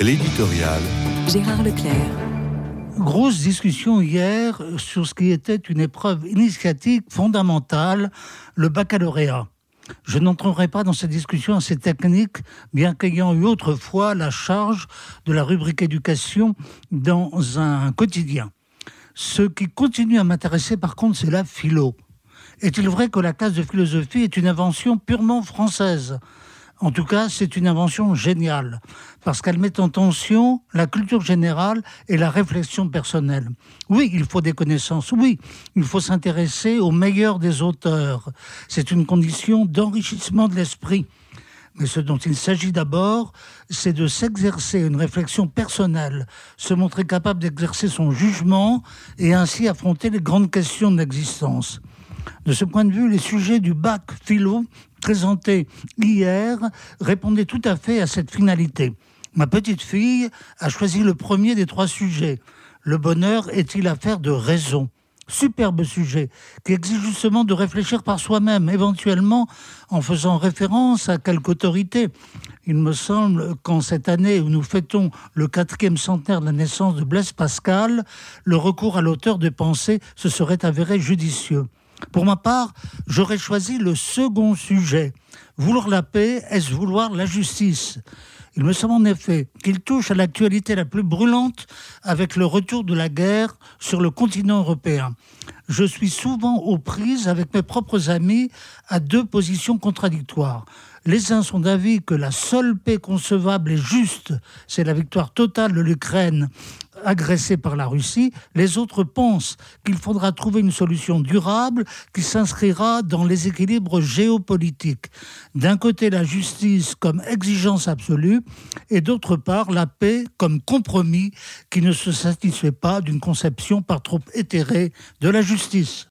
L'éditorial. Gérard Leclerc. Grosse discussion hier sur ce qui était une épreuve initiatique fondamentale, le baccalauréat. Je n'entrerai pas dans cette discussion assez technique, bien qu'ayant eu autrefois la charge de la rubrique éducation dans un quotidien. Ce qui continue à m'intéresser par contre, c'est la philo. Est-il vrai que la classe de philosophie est une invention purement française? En tout cas, c'est une invention géniale, parce qu'elle met en tension la culture générale et la réflexion personnelle. Oui, il faut des connaissances, oui, il faut s'intéresser aux meilleurs des auteurs. C'est une condition d'enrichissement de l'esprit. Mais ce dont il s'agit d'abord, c'est de s'exercer une réflexion personnelle, se montrer capable d'exercer son jugement et ainsi affronter les grandes questions de l'existence. De ce point de vue, les sujets du bac philo présentés hier répondaient tout à fait à cette finalité. Ma petite fille a choisi le premier des trois sujets. Le bonheur est-il affaire de raison? Superbe sujet qui exige justement de réfléchir par soi-même, éventuellement en faisant référence à quelque autorité. Il me semble qu'en cette année où nous fêtons le quatrième centenaire de la naissance de Blaise Pascal, le recours à l'auteur de pensée se serait avéré judicieux. Pour ma part, j'aurais choisi le second sujet. Vouloir la paix, est-ce vouloir la justice? Il me semble en effet qu'il touche à l'actualité la plus brûlante avec le retour de la guerre sur le continent européen. Je suis souvent aux prises avec mes propres amis à deux positions contradictoires. Les uns sont d'avis que la seule paix concevable et juste, c'est la victoire totale de l'Ukraine agressée par la Russie. Les autres pensent qu'il faudra trouver une solution durable qui s'inscrira dans les équilibres géopolitiques. D'un côté, la justice comme exigence absolue et d'autre part, la paix comme compromis qui ne se satisfait pas d'une conception par trop éthérée de la justice.